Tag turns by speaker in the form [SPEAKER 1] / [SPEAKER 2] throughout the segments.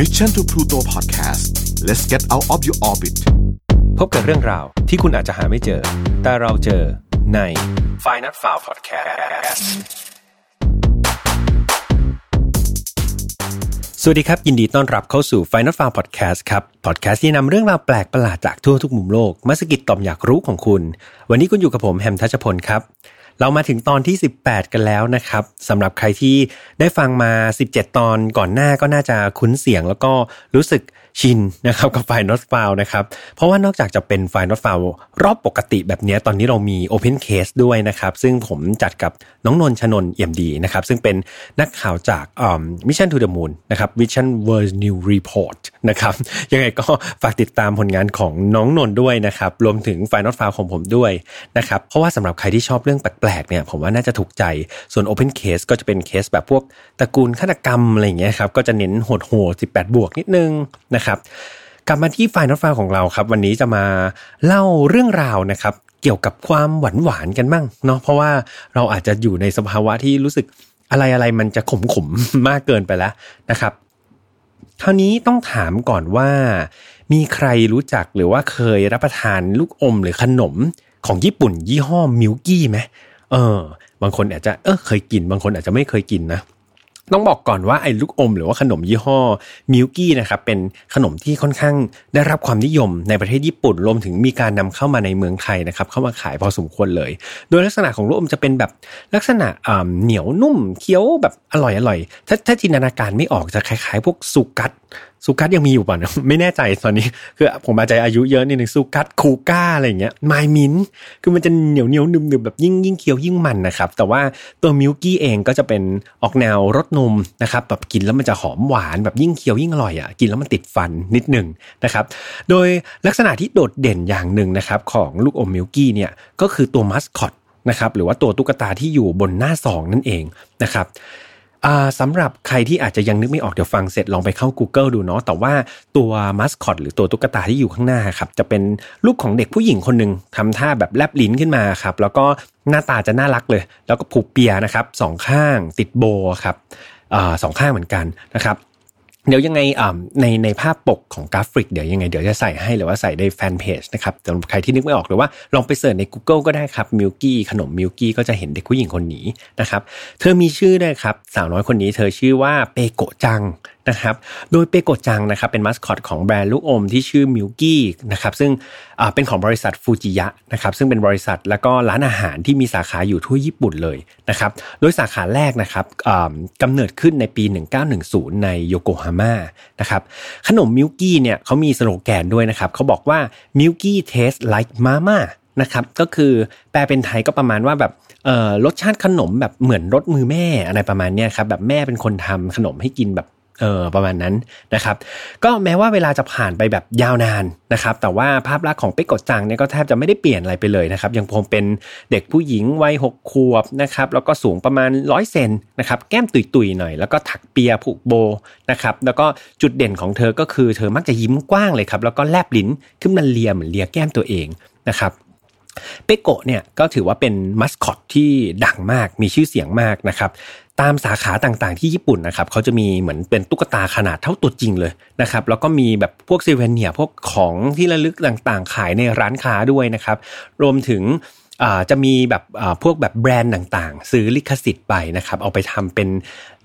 [SPEAKER 1] Mission to Pluto Podcast let's get out of your orbit
[SPEAKER 2] พบกับเรื่องราวที่คุณอาจจะหาไม่เจอ แต่เราเจอใน f i n a l f i l e Podcast สวัสดีครับ ยินดีต้อนรับเข้าสู่ Final f i l e Podcast ครับพอดแคสต์ที่นำเรื่องราวแปลกประหลาดจากทั่วทุกมุมโลกมาสกิดต่อมอยากรู้ของคุณ วันนี้คุณอยู่กับผมแฮมทัชพลครับ เรามาถึงตอนที่ 18 กันแล้วนะครับสำหรับใครที่ได้ฟังมา 17 ตอนก่อนหน้าก็น่าจะคุ้นเสียง แล้วก็รู้สึก ชินนะครับกับไฟนอตฟาวนะครับเพราะว่านอกจากจะเป็นไฟนอตฟาวรอบปกติแบบนี้ตอนนี้เรามี Open Case ด้วยนะครับซึ่งผมจัดกับน้องนนชนนเอี่ยมดีนะครับซึ่งเป็นนักข่าวจาก Mission to the Moon นะครับ Mission World New Report นะครับยังไงก็ฝากติดตามผลงานของน้องนนด้วยนะครับรวมถึงไฟนอตฟาวของผมด้วยนะครับเพราะว่าสำหรับใครที่ชอบเรื่องแปลกๆเนี่ยผมว่าน่าจะถูกใจส่วน Open Case ก็จะเป็นเคสแบบพวกตระกูลฆาตกรรมอะไรอย่างเงี้ยครับก็จะเน้นโหดๆ18 บวกนิดนึงนะครับ กลับมาที่ไฟนอตฟาของเราครับ วันนี้จะมาเล่าเรื่องราวนะครับเกี่ยวกับความหวานหวานกันบ้างเนาะเพราะว่าเราอาจจะอยู่ในสภาวะที่รู้สึกอะไรอะไรมันจะขมขมมากเกินไปแล้วนะครับคราวนี้ต้องถามก่อนว่า มีใครรู้จักหรือว่าเคยรับประทานลูกอมหรือขนมของญี่ปุ่นยี่ห้อมิลกี้ไหมเออ บางคนอาจจะเออเคยกิน บางคนอาจจะไม่เคยกินนะ ต้องบอกก่อนว่าไอ้ลูกอมหรือว่าขนมยี่ห้อมิลกี้นะครับเป็นขนมที่ค่อนข้างได้รับความนิยมในประเทศญี่ปุ่นรวมถึงมีการนำเข้ามาในเมืองไทยนะครับเข้ามาขายพอสมควรเลย โดยลักษณะของลูกอมจะเป็นแบบลักษณะเหนียวนุ่มเคี้ยวแบบอร่อยอร่อยถ้าถ้าจินตนาการไม่ออกจะคล้ายๆ พวกสุกัด สุกัสยังมีอยู่ป่ะนะไม่แน่ใจตอนนี้ คือผมอาจจะอายุเยอะนิดนึงสุกัสคูก้าอะไรอย่างเงี้ยไมมินคือมันจะเหนียวเหนียวนุ่มๆแบบยิ่งยิ่งเคี้ยวยิ่งมันนะครับ แต่ว่าตัวมิลกี้เองก็จะเป็นออกแนวรสนมนะครับแบบกินแล้วมันจะหอมหวานแบบยิ่งเคี้ยวยิ่งอร่อยอะกินแล้วมันติดฟันนิดหนึ่งนะครับ โดยลักษณะที่โดดเด่นอย่างหนึ่งนะครับของลูกอมมิลกี้เนี่ยก็คือตัวมัสคอตนะครับหรือว่าตัวตุ๊กตาที่อยู่บนหน้าซองนั่นเองนะครับ สำหรับใครที่อาจจะยังนึกไม่ออกเดี๋ยวฟังเสร็จลองไปเข้า Google ดูเนาะแต่ว่าตัวมาสคอตหรือตัวตุ๊กตาที่อยู่ข้างหน้าครับจะเป็นรูปของเด็กผู้หญิงคนหนึ่งทำท่าแบบแลบลิ้นขึ้นมาครับแล้วก็หน้าตาจะน่ารักเลย แล้วก็ผูกเปียนะครับสองข้างติดโบครับสองข้างเหมือนกันนะครับ เดี๋ยวยังไงในในภาพปกของกราฟิกเดี๋ยวยังไงเดี๋ยวจะใส่ให้หรือว่าใส่ในแฟนเพจนะครับสำหรับใครที่นึกไม่ออกหรือว่าลองไป search ใน Google ก็ได้ครับมิลกี้ขนมมิลกี้ก็จะเห็นเด็กผู้หญิงคนนี้นะครับ เธอมีชื่อด้วยครับสาวน้อยคนนี้เธอชื่อว่าเปโกะจังนะครับ โดยเปโกจังนะครับเป็นมัสคอตของแบรนด์ลูกอมที่ชื่อมิลกี้นะครับซึ่งเป็นของบริษัทฟูจิยะนะครับซึ่งเป็นบริษัทแล้วก็ร้านอาหารที่มีสาขาอยู่ทั่วญี่ปุ่นเลยนะครับโดยสาขาแรกนะครับกำเนิดขึ้นในปี 1910 ในโยโกฮาม่านะครับขนมมิลกี้เนี่ยเขามีสโลแกนด้วยนะครับเขาบอกว่า milky taste like mama นะครับก็คือแปลเป็นไทยก็ประมาณว่าแบบรสชาติขนมแบบเหมือนรสมือแม่อะไรประมาณนี้ครับแบบแม่เป็นคนทำขนมให้กินแบบ เออประมาณนั้นนะครับ ก็แม้ว่าเวลาจะผ่านไปแบบยาวนานนะครับ แต่ว่าภาพลักษณ์ของเป๊กกดจังเนี่ยก็แทบจะไม่ได้เปลี่ยนอะไรไปเลยนะครับ ยังคงเป็นเด็กผู้หญิงวัยหกขวบนะครับ แล้วก็สูงประมาณร้อยเซนนะครับ แก้มตุยๆหน่อย แล้วก็ถักเปียผูกโบนะครับ แล้วก็จุดเด่นของเธอก็คือเธอมักจะยิ้มกว้างเลยครับ แล้วก็แลบลิ้นขึ้นมาเลียเหมือนเลียแก้มตัวเองนะครับเปโกะเนี่ยก็ถือว่าเป็นมัสคอตที่ดังมากมีชื่อเสียงมากนะครับ ตามสาขาต่างๆที่ญี่ปุ่นนะครับเขาจะมีเหมือนเป็นตุ๊กตาขนาดเท่าตัวจริงเลยนะครับแล้วก็มีแบบพวกซีเวนเนียพวกของที่ระลึกต่างๆ ขายในร้านค้าด้วยนะครับ รวมถึงจะมีแบบพวกแบบแบรนด์ต่างๆ ซื้อลิขสิทธิ์ไปนะครับ เอาไปทำเป็น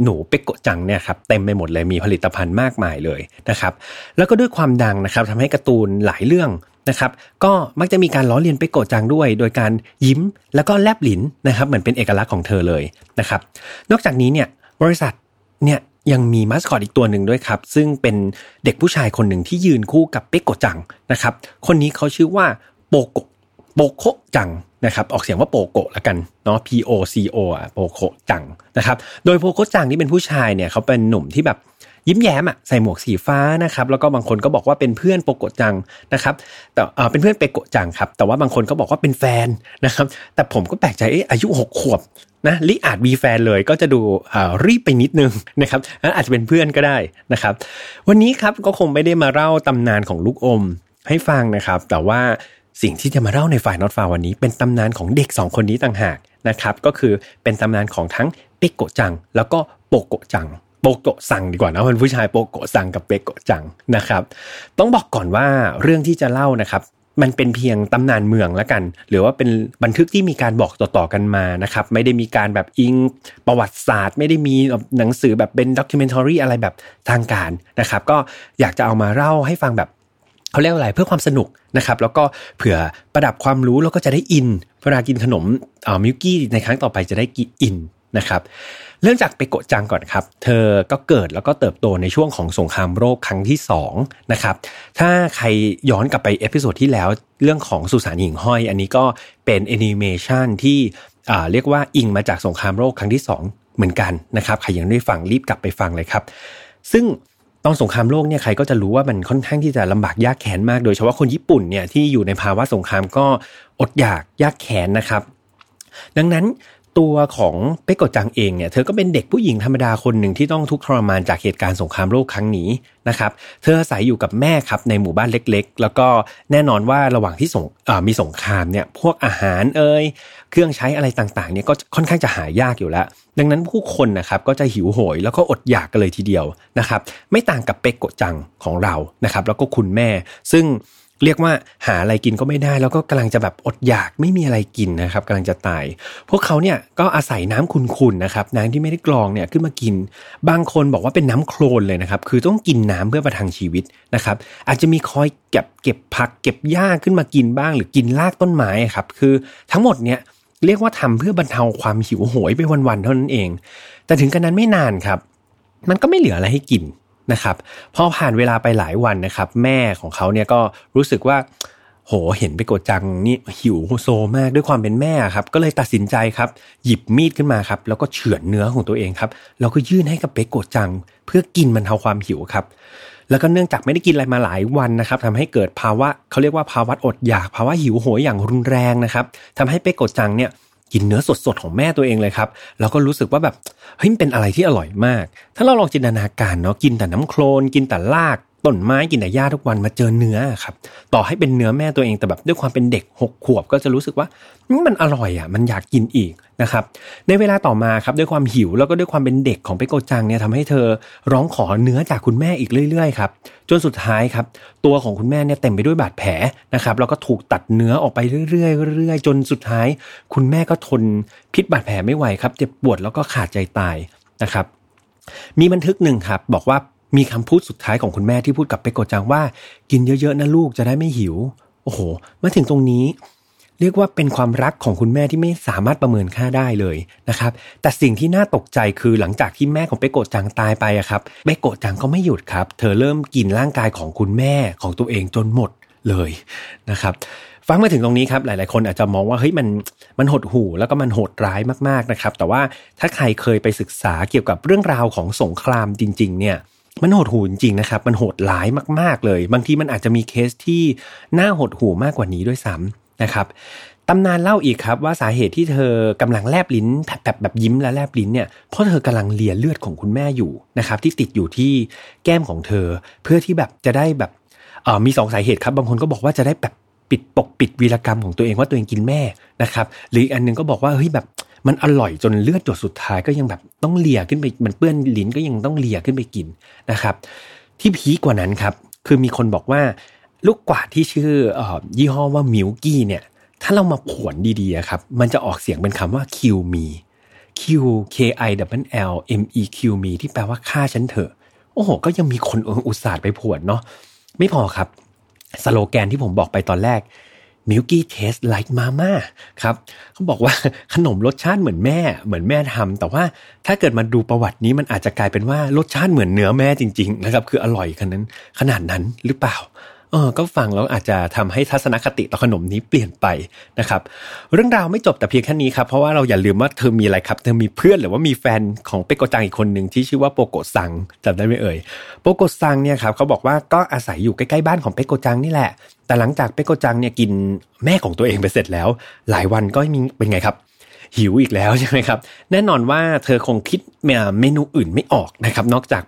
[SPEAKER 2] หนูเป็กโกจังเนี่ยครับเต็มไปหมดเลยมีผลิตภัณฑ์มากมายเลยนะครับ แล้วก็ด้วยความดังนะครับทำให้การ์ตูนหลายเรื่อง นะครับ ก็มักจะมีการล้อเลียนไปโกจังด้วย โดยการยิ้มแล้วก็แลบหลินนะครับเหมือนเป็นเอกลักษณ์ของเธอเลยนะครับ นอกจากนี้เนี่ยบริษัทเนี่ยยังมีมัสคอตอีกตัวหนึ่งด้วยครับ ซึ่งเป็นเด็กผู้ชายคนหนึ่งที่ยืนคู่กับเป๊กโกจังนะครับ คนนี้เขาชื่อว่าโปโกโปโคจังนะครับออกเสียงว่าโปโกละกันเนาะ P O C O อะโปโคจังนะครับ โดยโปโกจังที่เป็นผู้ชายเนี่ยเขาเป็นหนุ่มที่แบบ ยิ้มแย้มอะใส่หมวกสีฟ้านะครับแล้วก็บางคนก็บอกว่าเป็นเพื่อนโปโกจังนะครับแต่เออเป็นเพื่อนเปโกจังครับแต่ว่าบางคนก็บอกว่าเป็นแฟนนะครับแต่ผมก็แปลกใจเอออายุหกขวบนะลิอาจมีแฟนเลยก็จะดูรีบไปนิดนึงนะครับอาจจะเป็นเพื่อนก็ได้นะครับ วันนี้ครับก็คงไม่ได้มาเล่าตำนานของลูกอมให้ฟังนะครับ แต่ว่าสิ่งที่จะมาเล่าในฝ่ายนอตฟาวันนี้ เป็นตำนานของเด็กสองคนนี้ต่างหากนะครับ ก็คือเป็นตำนานของทั้งเปโกจัง แล้วก็โปโกจัง โปโกะซังดีกว่านะเป็นผู้ชายโปโกะซังกับเปโกะจังนะครับ ต้องบอกก่อนว่าเรื่องที่จะเล่านะครับ มันเป็นเพียงตำนานเมืองล้วกัน หรือว่าเป็นบันทึกที่มีการบอกต่อๆกันมานะครับ ไม่ได้มีการแบบอิงประวัติศาสตร์ ไม่ได้มีหนังสือแบบเป็นด็อกิเมนทารีอะไรแบบทางการนะครับ ก็อยากจะเอามาเล่าให้ฟังแบบเขาเรียกอะไรเพื่อความสนุกนะครับแล้วก็เผื่อประดับความรู้แล้วก็จะได้อินเวลากินขนมมิลกี้ในครั้งต่อไปจะได้กินอินนะครับ เริ่มจากเปโกะจังก่อนครับ เธอก็เกิดแล้วก็เติบโตในช่วงของสงครามโลกครั้งที่2นะครับ ถ้าใครย้อนกลับไป episode ที่แล้วเรื่องของสุสานหิ่งห้อย อันนี้ก็เป็นแอนิเมชันที่เรียกว่าอิงมาจากสงครามโลกครั้งที่ 2 เหมือนกันนะครับใครยังไม่ฟังรีบกลับไปฟังเลยครับ ซึ่งตอนสงครามโลกเนี่ยใครก็จะรู้ว่ามันค่อนข้างที่จะลำบากยากแค้นมาก โดยเฉพาะคนญี่ปุ่นเนี่ยที่อยู่ในภาวะสงครามก็อดอยากยากแค้นนะครับ ดังนั้น ตัวของเปกโกจังเองเนี่ยเธอก็เป็นเด็กผู้หญิงธรรมดาคนหนึ่งที่ต้องทุกข์ทรมานจากเหตุการณ์สงครามโลกครั้งนี้นะครับ เธออาศัยอยู่กับแม่ครับในหมู่บ้านเล็กๆ แล้วก็แน่นอนว่าระหว่างที่สงมีสงครามเนี่ยพวกอาหารเอ่ยเครื่องใช้อะไรต่างๆเนี่ยก็ค่อนข้างจะหายากอยู่แล้ว ดังนั้นผู้คนนะครับก็จะหิวโหยแล้วก็อดอยากกันเลยทีเดียวนะครับ ไม่ต่างกับเปกโกจังของเรานะครับ แล้วก็คุณแม่ซึ่ง เรียกว่าหาอะไรกินก็ไม่ได้ แล้วก็กำลังจะแบบอดอยากไม่มีอะไรกินนะครับกำลังจะตาย พวกเขาเนี่ยก็อาศัยน้ำขุ่นๆนะครับน้ำที่ไม่ได้กรองเนี่ยขึ้นมากิน บางคนบอกว่าเป็นน้ำโคลนเลยนะครับ คือต้องกินน้ำเพื่อประทังชีวิตนะครับ อาจจะมีคอยเก็บเก็บผัก เก็บหญ้าขึ้นมากินบ้าง หรือกินรากต้นไม้ครับ คือทั้งหมดเนี่ยเรียกว่าทำเพื่อบรรเทาความหิวโหยไปวันๆเท่านั้นเอง แต่ถึงกันนั้นไม่นานครับ มันก็ไม่เหลืออะไรให้กิน นะครับพอผ่านเวลาไปหลายวันนะครับ แม่ของเขาเนี่ยก็รู้สึกว่า โหเห็นไปกดจังนี่หิวโซมากด้วยความเป็นแม่ครับ ก็เลยตัดสินใจครับหยิบมีดขึ้นมาครับ แล้วก็เฉือนเนื้อของตัวเองครับแล้วก็ยื่นให้กับเปโกจัง เพื่อกินมันเทาความหิวครับแล้วก็เนื่องจากไม่ได้กินอะไรมาหลายวันนะครับทำให้เกิดภาวะเขาเรียกว่าภาวะอดอยาก ภาวะหิวโหยอย่างรุนแรงนะครับทำให้เปโกจังเนี่ย กินเนื้อสดๆของแม่ตัวเองเลยครับ แล้วก็รู้สึกว่าแบบเฮ้ยเป็นอะไรที่อร่อยมาก ถ้าเราลองจินตนาการเนาะกินแต่น้ำโคลนกินแต่ราก ต้นไม้กินแต่หญ้าทุกวันมาเจอเนื้อครับ ต่อให้เป็นเนื้อแม่ตัวเองแต่แบบด้วยความเป็นเด็กหกขวบก็จะรู้สึกว่ามันอร่อยอะมันอยากกินอีกนะครับในเวลาต่อมาครับด้วยความหิวแล้วก็ด้วยความเป็นเด็กของเปโกจังเนี่ยทำให้เธอร้องขอเนื้อจากคุณแม่อีกเรื่อยๆครับจนสุดท้ายครับ ตัวของคุณแม่เนี่ยเต็มไปด้วยบาดแผลนะครับแล้วก็ถูกตัดเนื้อออกไปเรื่อยๆเรื่อยๆจนสุดท้าย คุณแม่ก็ทนพิษบาดแผลไม่ไหวครับเจ็บปวดแล้วก็ขาดใจตายนะครับมีบันทึกหนึ่งครับบอกว่า มีคำพูดสุดท้ายของคุณแม่ที่พูดกับเปโกจังว่า กินเยอะๆนะลูกจะได้ไม่หิว โอ้โห มาถึงตรงนี้ เรียกว่าเป็นความรักของคุณแม่ที่ไม่สามารถประเมินค่าได้เลยนะครับ แต่สิ่งที่น่าตกใจคือหลังจากที่แม่ของเปโกจังตายไปอะครับเปโกจังก็ไม่หยุดครับ เธอเริ่มกินร่างกายของคุณแม่ของตัวเองจนหมดเลยนะครับฟังมาถึงตรงนี้ครับหลาย ๆ คนอาจจะมองว่าเฮ้ยมันมันหดหู่แล้วก็มันโหดร้ายมาก ๆ นะครับ แต่ว่าถ้าใครเคยไปศึกษาเกี่ยวกับเรื่องราวของสงครามจริง ๆ เนี่ย มันโหดหูจริงนะครับ มันโหดร้ายมาก ๆ เลย บางทีมันอาจจะมีเคสที่น่าหดหูมากกว่านี้ด้วยซ้ำนะครับตำนานเล่าอีกครับว่าสาเหตุที่เธอกำลังแลบลิ้นแบบแบบยิ้มและแลบลิ้นเนี่ยเพราะเธอกำลังเลียเลือดของคุณแม่อยู่นะครับที่ติดอยู่ที่แก้มของเธอ เพื่อที่แบบจะได้แบบเออมีสองสาเหตุครับ บางคนก็บอกว่าจะได้แบบปิดปกปิดวีรกรรมของตัวเองว่าตัวเองกินแม่นะครับหรืออีกอันนึงก็บอกว่าเฮ้ยแบบ มันอร่อยจนเลือดหยดสุดท้ายก็ยังแบบต้องเลียขึ้นไปมันเปื้อนลิ้นก็ยังต้องเลียขึ้นไปกินนะครับ ที่พีกว่านั้นครับ คือมีคนบอกว่าลูกกวาดที่ชื่ออยี่ห้อว่ามิลกี้เนี่ย ถ้าเรามาผวนดีๆครับ มันจะออกเสียงเป็นคำว่า kill me Q K I W L M E Q me ที่แปลว่าฆ่าฉันเถอะ โอ้โห ก็ยังมีคนอุตส่าห์ไปผวนเนาะไม่พอครับ สโลแกนที่ผมบอกไปตอนแรก Milky Taste Like Mama ครับเขาบอกว่าขนมรสชาติเหมือนแม่ เหมือนแม่ทำแต่ว่าถ้าเกิดมาดูประวัตินี้มันอาจจะกลายเป็นว่ารสชาติเหมือนเนื้อแม่จริง ๆ นะครับ คืออร่อยขนาดนั้นขนาดนั้นหรือเปล่า เออก็ฟังแล้วอาจจะทำให้ทัศนคติต่อขนมนี้เปลี่ยนไปนะครับ เรื่องราวไม่จบแต่เพียงแค่นี้ครับเพราะว่าเราอย่าลืมว่าเธอมีอะไรครับ เธอมีเพื่อนหรือว่ามีแฟนของเปโกจังอีกคนหนึ่งที่ชื่อว่าโปโกซังจำได้ไหมเอ่ยโปโกซังเนี่ยครับเขาบอกว่าก็อาศัยอยู่ใกล้ๆบ้านของเปโกจังนี่แหละ แต่หลังจากเปโกจังเนี่ยกินแม่ของตัวเองไปเสร็จแล้ว หลายวันก็มีเป็นไงครับหิวอีกแล้วใช่ไหมครับ แน่นอนว่าเธอคงคิดเมนูอื่นไม่ออกนะครับ นอกจาก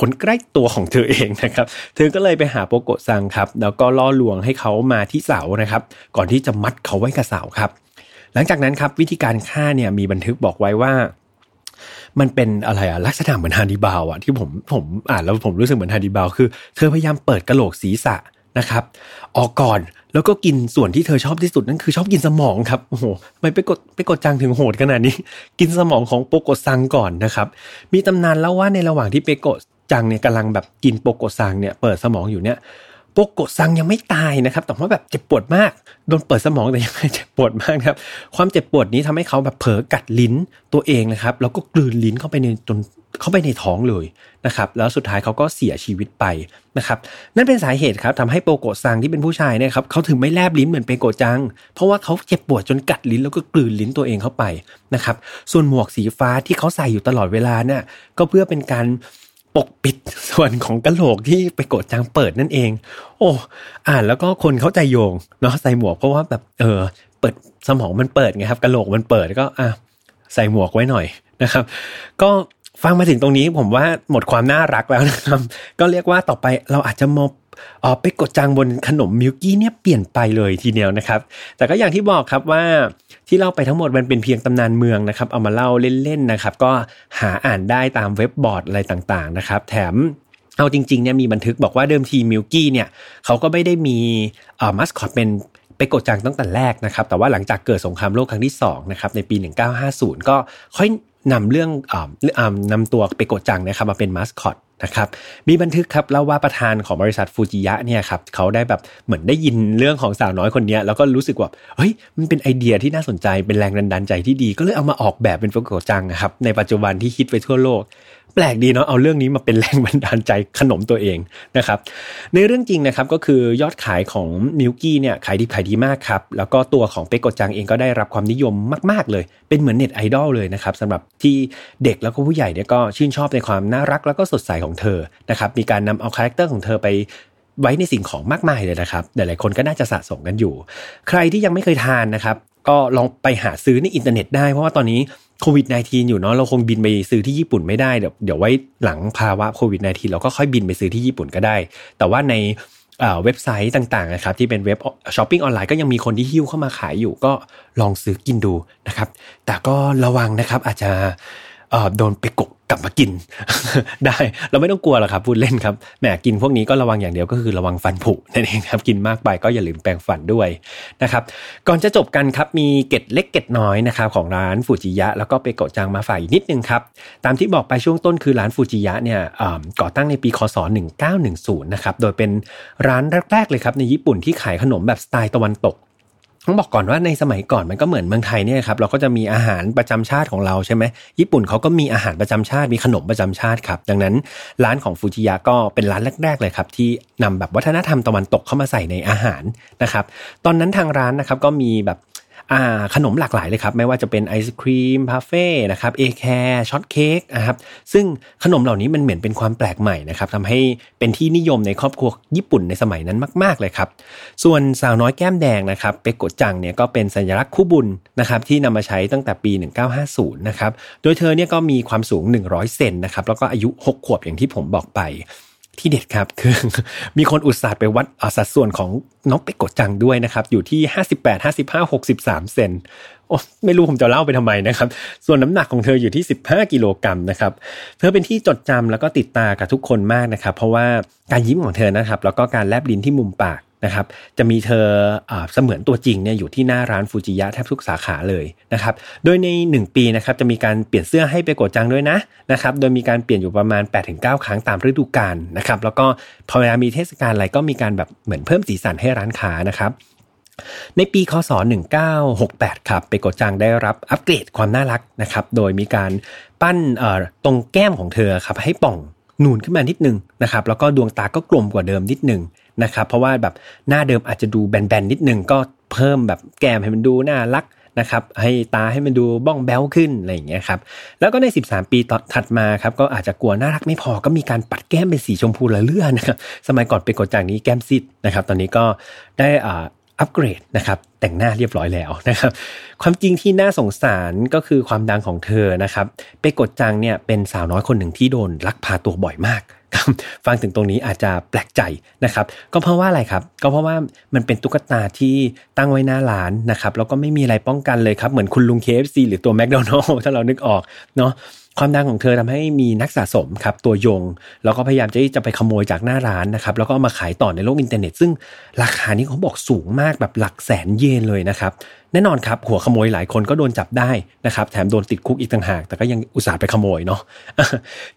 [SPEAKER 2] คนใกล้ตัวของเธอเองนะครับ เธอก็เลยไปหาโปโกซังครับ แล้วก็ล่อลวงให้เขามาที่เสานะครับ ก่อนที่จะมัดเขาไว้กับเสาครับ หลังจากนั้นครับวิธีการฆ่าเนี่ยมีบันทึกบอกไว้ว่ามันเป็นอะไรอะลักษณะเหมือนฮานิบาลอะที่ผมผมอ่านแล้วผมรู้สึกเหมือนฮานิบาลคือเธอพยายามเปิดกระโหลกศีรษะ นะครับ ออกก่อนแล้วก็กินส่วนที่เธอชอบที่สุดนั่นคือชอบกินสมองครับโอ้โหไม่ไปกดไปกดจังถึงโหดขนาดนี้ กินสมองของโปโกซังก่อนนะครับ มีตำนานเล่าว่าในระหว่างที่เปโกจังเนี่ยกำลังแบบกินโปโกซังเนี่ยเปิดสมองอยู่เนี่ยโปโกซังยังไม่ตายนะครับ แต่ว่าแบบเจ็บปวดมาก โดนเปิดสมองแต่ยังเจ็บปวดมากครับ ความเจ็บปวดนี้ทำให้เขาแบบเผลอกัดลิ้นตัวเองนะครับ แล้วก็กลืนลิ้นเข้าไปในจน เข้าไปในท้องเลยนะครับ แล้วสุดท้ายเขาก็เสียชีวิตไปนะครับ นั่นเป็นสาเหตุครับทำให้โปโกซังที่เป็นผู้ชายเนี่ยครับเขาถึงไม่แลบลิ้นเหมือนเปโกจัง เพราะว่าเขาเจ็บปวดจนกัดลิ้นแล้วก็กลืนลิ้นตัวเองเข้าไปนะครับ ส่วนหมวกสีฟ้าที่เขาใส่อยู่ตลอดเวลาเนี่ยก็เพื่อเป็นการปกปิดส่วนของกะโหลกที่ไปโกดจางเปิดนั่นเอง โอ้ อ่านแล้วก็คนเข้าใจโยงเนาะใส่หมวกเพราะว่าแบบเออ เปิดสมองมันเปิดไงครับกะโหลกมันเปิดก็อะใส่หมวกไว้หน่อยนะครับ ก็ ฟังมาถึงตรงนี้ผมว่าหมดความน่ารักแล้วนะครับ ก็เรียกว่าต่อไปเราอาจจะมองออไปกดจังบนขนมมิลกี้เนี่ยเปลี่ยนไปเลยทีเดียวนะครับ แต่ก็อย่างที่บอกครับว่าที่เล่าไปทั้งหมดมันเป็นเพียงตำนานเมืองนะครับ เอามาเล่าเล่นๆนะครับ ก็หาอ่านได้ตามเว็บบอร์ดอะไรต่างๆนะครับ แถมเอาจริงๆเนี่ยมีบันทึกบอกว่าเดิมทีมิลกี้เนี่ยเขาก็ไม่ได้มีมัสคอตเป็นไปกดจังตั้งแต่แรกนะครับ แต่ว่าหลังจากเกิดสงครามโลกครั้งที่2นะครับในปี 1950 ก็ค่อย นำเรื่องอ่านำตัวไปกดจังนะครับมาเป็นมาสคอตนะครับมีบันทึกครับเล่าว่าประธานของบริษัทฟูจิยะเนี่ยครับเขาได้แบบเหมือนได้ยินเรื่องของสาวน้อยคนนี้แล้วก็รู้สึกว่าเฮ้ยมันเป็นไอเดียที่น่าสนใจเป็นแรงดันดาลใจที่ดี ก็เลยเอามาออกแบบเป็นฟุกุจังครับในปัจจุบันที่คิดไปทั่วโลก แปลกดีเนาะเอาเรื่องนี้มาเป็นแรงบันดาลใจขนมตัวเองนะครับ ในเรื่องจริงนะครับก็คือยอดขายของมิลกี้เนี่ยขายดีขายดีมากครับ แล้วก็ตัวของเปโกจังเองก็ได้รับความนิยมมาก ๆ เลย เป็นเหมือนเน็ตไอดอลเลยนะครับสำหรับที่เด็กแล้วก็ผู้ใหญ่เนี่ยก็ชื่นชอบในความน่ารักแล้วก็สดใสของเธอนะครับมีการนำเอา character ของเธอไปไว้ในสิ่งของมากมายเลยนะครับหลายๆคนก็น่าจะสะสมกันอยู่ ใครที่ยังไม่เคยทานนะครับก็ลองไปหาซื้อในอินเทอร์เน็ตได้เพราะว่าตอนนี้ โควิด -19 อยู่เนาะเราคงบินไปซื้อที่ญี่ปุ่นไม่ได้เดี๋ยวเดี๋ยวไว้หลังภาวะโควิด -19 เราก็ค่อยบินไปซื้อที่ญี่ปุ่นก็ได้ แต่ว่าในเว็บไซต์ต่างๆนะครับที่เป็นเว็บช้อปปิ้งออนไลน์ก็ยังมีคนที่หิ้วเข้ามาขายอยู่ก็ลองซื้อกินดูนะครับ แต่ก็ระวังนะครับอาจจะโดนไปกก กลับมากิน ได้เราไม่ต้องกลัวหรอกครับพูดเล่นครับแหมกินพวกนี้ก็ระวังอย่างเดียวก็คือระวังฟันผุนั่นเองครับกินมากไปก็อย่าลืมแปรงฟันด้วยนะครับก่อนจะจบกันครับมีเกตเล็กเกตน้อยนะครับของร้านฟูจิยะ แล้วก็ไปโกจังมาฝากอีกนิดนึงครับตามที่บอกไปช่วงต้นคือร้านฟูจิยะเนี่ยก่อตั้งในปีคศ 1910 นะครับโดยเป็นร้านแรกๆเลยครับในญี่ปุ่นที่ขายขนมแบบสไตล์ตะวันตก ต้องบอกก่อนว่าในสมัยก่อนมันก็เหมือนเมืองไทยเนี่ยครับเราก็จะมีอาหารประจำชาติของเราใช่ไหมญี่ปุ่นเขาก็มีอาหารประจำชาติมีขนมประจำชาติครับ ดังนั้นร้านของฟูจิยะก็เป็นร้านแรก ๆ เลยครับ ที่นำแบบวัฒนธรรมตะวันตกเข้ามาใส่ในอาหารนะครับ ตอนนั้นทางร้านนะครับก็มีแบบ ขนมหลากหลายเลยครับ ไม่ว่าจะเป็นไอศครีมพาเฟ่นะครับเอแคร์ช็อตเค้กนะครับซึ่งขนมเหล่านี้มันเหมือนเป็นความแปลกใหม่นะครับทำให้เป็นที่นิยมในครอบครัวญี่ปุ่นในสมัยนั้นมาก ๆ เลยครับ ส่วนสาวน้อยแก้มแดงนะครับเปกโกจังเนี่ยก็เป็นสัญลักษณ์คู่บุญนะครับที่นำมาใช้ตั้งแต่ปี 1950 นะครับโดยเธอเนี่ยก็มีความสูง 100 เซนนะครับแล้วก็อายุ 6 ขวบอย่างที่ผมบอกไป ที่เด็ดครับคือมีคนอุตส่าห์ไปวัดสัดส่วนของน้องเป็กกดจังด้วยนะครับ อยู่ที่ 58 55 63 เซนโอ้ไม่รู้ผมจะเล่าไปทำไมนะครับ ส่วนน้ำหนักของเธออยู่ที่ 15 กิโลกรัมนะครับ เธอเป็นที่จดจำแล้วก็ติดตากับทุกคนมากนะครับ เพราะว่าการยิ้มของเธอนะครับ แล้วก็การแลบลิ้นที่มุมปาก นะครับ จะมีเธอเสมือนตัวจริงเนี่ยอยู่ที่หน้าร้านฟูจิยะแทบทุกสาขาเลยนะครับ โดยใน 1 ปีนะครับจะมีการเปลี่ยนเสื้อให้ไปโกจังด้วยนะนะครับ โดยมีการเปลี่ยนอยู่ประมาณ 8-9 ครั้งตามฤดูกาลนะครับ แล้วก็พอเวลามีเทศกาลอะไรก็มีการแบบเหมือนเพิ่มสีสันให้ร้านค้านะครับในปีคศ 1968 ครับ เปโกจังได้รับอัปเกรดความน่ารักนะครับ โดยมีการปั้นตรงแก้มของเธอครับให้ป่องนูนขึ้นมานิดนึงนะครับ แล้วก็ดวงตาก็กลมกว่าเดิมนิดนึง นะครับ เพราะว่าแบบหน้าเดิมอาจจะดูแบนๆนิดนึงก็เพิ่มแบบแก้มให้มันดูน่ารักนะครับให้ตาให้มันดูบ้องแบ้วขึ้นอะไรอย่างเงี้ยครับแล้วก็ใน 13 ปีต่อถัดมาครับก็อาจจะกลัวน่ารักไม่พอก็มีการปัดแก้มเป็นสีชมพูละเลื่อนนะครับสมัยก่อนเป็นกดจางนี้แก้มซิดนะครับตอนนี้ก็ได้อ่าอัปเกรดนะครับแต่งหน้าเรียบร้อยแล้วนะครับความจริงที่น่าสงสารก็คือความดังของเธอนะครับเปกดจังเนี่ยเป็นสาวน้อยคนหนึ่งที่โดนลักพาตัวบ่อยมาก ฟังถึงตรงนี้อาจจะแปลกใจนะครับ ก็เพราะว่าอะไรครับ ก็เพราะว่ามันเป็นตุ๊กตาที่ตั้งไว้หน้าร้านนะครับแล้วก็ไม่มีอะไรป้องกันเลยครับ เหมือนคุณลุง KFC หรือตัวแมคโดนัลล์ถ้าเรานึกออกเนาะ ความดังของเธอทำให้มีนักสะสมครับตัวยง แล้วก็พยายามที่จะไปขโมยจากหน้าร้านนะครับ แล้วก็มาขายต่อในโลกอินเทอร์เน็ต ซึ่งราคานี้เขาบอกสูงมากแบบหลักแสนเยนเลยนะครับ แน่นอนครับ หัวขโมยหลายคนก็โดนจับได้นะครับ แถมโดนติดคุกอีกต่างหาก แต่ก็ยังอุตส่าห์ไปขโมยเนาะ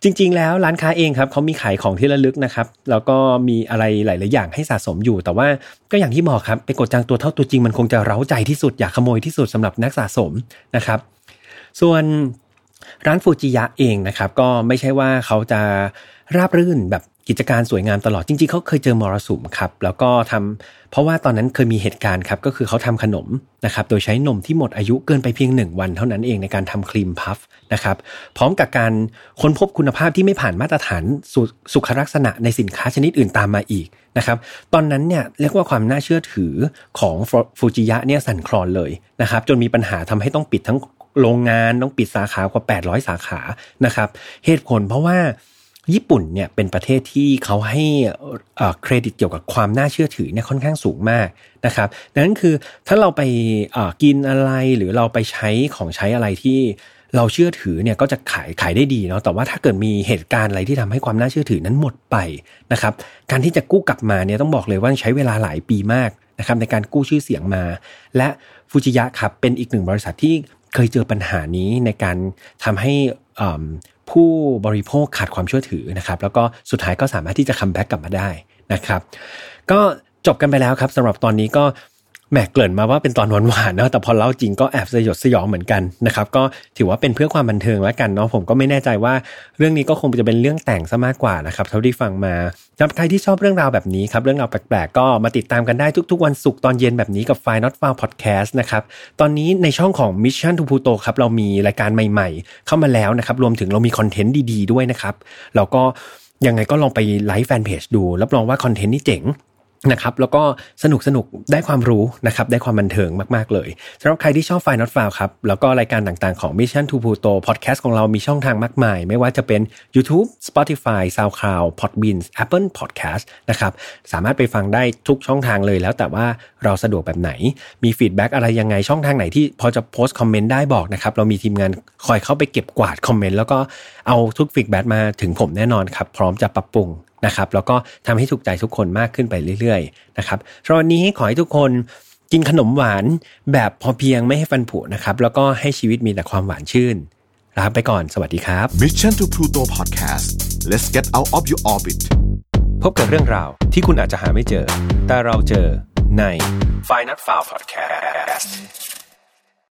[SPEAKER 2] จริง ๆ แล้วร้านค้าเองครับเขามีขายของที่ระลึกนะครับ แล้วก็มีอะไรหลาย ๆ อย่างให้สะสมอยู่ แต่ว่าก็อย่างที่บอกครับไปกดจังตัวเท่าตัวจริงมันคงจะเร้าใจที่สุดอยากขโมยที่สุดสำหรับนักสะสมนะครับ ส่วน ร้านฟูจิยะเองนะครับ ก็ไม่ใช่ว่าเขาจะราบรื่นแบบกิจการสวยงามตลอดจริงๆเขาเคยเจอมรสุมครับ แล้วก็ทำเพราะว่าตอนนั้นเคยมีเหตุการณ์ครับ ก็คือเขาทำขนมนะครับ โดยใช้นมที่หมดอายุเกินไปเพียงหนึ่งวันเท่านั้นเองในการทำครีมพัฟนะครับ พร้อมกับการค้นพบคุณภาพที่ไม่ผ่านมาตรฐานสสุขลักษณะในสินค้าชนิดอื่นตามมาอีกนะครับ ตอนนั้นเนี่ยเรียกว่าความน่าเชื่อถือของฟูจิยะเนี่ยสั่นคลอนเลยนะครับ จนมีปัญหาทำให้ต้องปิดทั้ง โรงงานต้องปิดสาขากว่า 800 สาขานะครับ เหตุผลเพราะว่าญี่ปุ่นเนี่ยเป็นประเทศที่เขาให้เครดิตเกี่ยวกับความน่าเชื่อถือเนี่ยค่อนข้างสูงมากนะครับดังนั้นคือถ้าเราไปกินอะไรหรือเราไปใช้ของใช้อะไรที่เราเชื่อถือเนี่ยก็จะขายขายได้ดีเนาะแต่ว่าถ้าเกิดมีเหตุการณ์อะไรที่ทำให้ความน่าเชื่อถือนั้นหมดไปนะครับ การที่จะกู้กลับมาเนี่ยต้องบอกเลยว่าใช้เวลาหลายปีมากนะครับในการกู้ชื่อเสียงมา และฟูจิยะครับเป็นอีกหนึ่งบริษัทที่ เคยเจอปัญหานี้ในการทำให้ผู้บริโภคขาดความเชื่อถือนะครับ แล้วก็สุดท้ายก็สามารถที่จะ comeback กลับมาได้นะครับ ก็จบกันไปแล้วครับสำหรับตอนนี้ก็ แหมเกริ่นมาว่าเป็นตอนหวานๆนะแต่พอเล่าจริงก็แอบสยดสยองเหมือนกันนะครับก็ถือว่าเป็นเพื่อความบันเทิงแล้วกันเนาะผมก็ไม่แน่ใจว่าเรื่องนี้ก็คงจะเป็นเรื่องแต่งซะมากกว่านะครับเท่าที่ฟังมาสำหรับใครที่ชอบเรื่องราวแบบนี้ครับเรื่องราวแปลกๆก็มาติดตามกันได้ทุก ๆ วันศุกร์ตอนเย็นแบบนี้กับ f i Not f o u n Podcast นะครับตอนนี้ในช่องของ Mission to Pluto ครับเรามีรายการใหม่ๆ เข้ามาแล้วนะครับรวมถึงเรามี content ดีๆด้วยนะครับแล้วก็ยังไงก็ลองไปไลฟ์แฟนเพจดูรับรองว่า content นี่เจ๋ง นะครับแล้วก็สนุกสนุกได้ความรู้นะครับได้ความบันเทิงมาก ๆ เลยสำหรับใครที่ชอบ File Not Found ครับ แล้วก็รายการต่างๆของ Mission to Pluto Podcast ของเรามีช่องทางมากมาย ไม่ว่าจะเป็น YouTube Spotify SoundCloud Podbean Apple Podcast นะครับสามารถไปฟังได้ทุกช่องทางเลยแล้วแต่ว่าเราสะดวกแบบไหน มี feedback อะไรยังไงช่องทางไหนที่พอจะโพสต์ comment ได้บอกนะครับเรามีทีมงานคอยเข้าไปเก็บกวาด comment แล้วก็เอาทุก feedback มาถึงผมแน่นอนครับพร้อมจะปรับปรุง นะครับแล้วก็ทำให้ถูกใจทุกคนมากขึ้นไปเรื่อยๆนะครับสำหรับวันนี้ขอให้ทุกคนกินขนมหวานแบบพอเพียงไม่ให้ฟันผุนะครับแล้วก็ให้ชีวิตมีแต่ความหวานชื่นลาไปก่อนสวัสดีครับ
[SPEAKER 1] Mission to Pluto Podcast let's get out of your orbit
[SPEAKER 2] พบกับเรื่องราวที่คุณอาจจะหาไม่เจอ แต่เราเจอใน f i n a l f i l e Podcast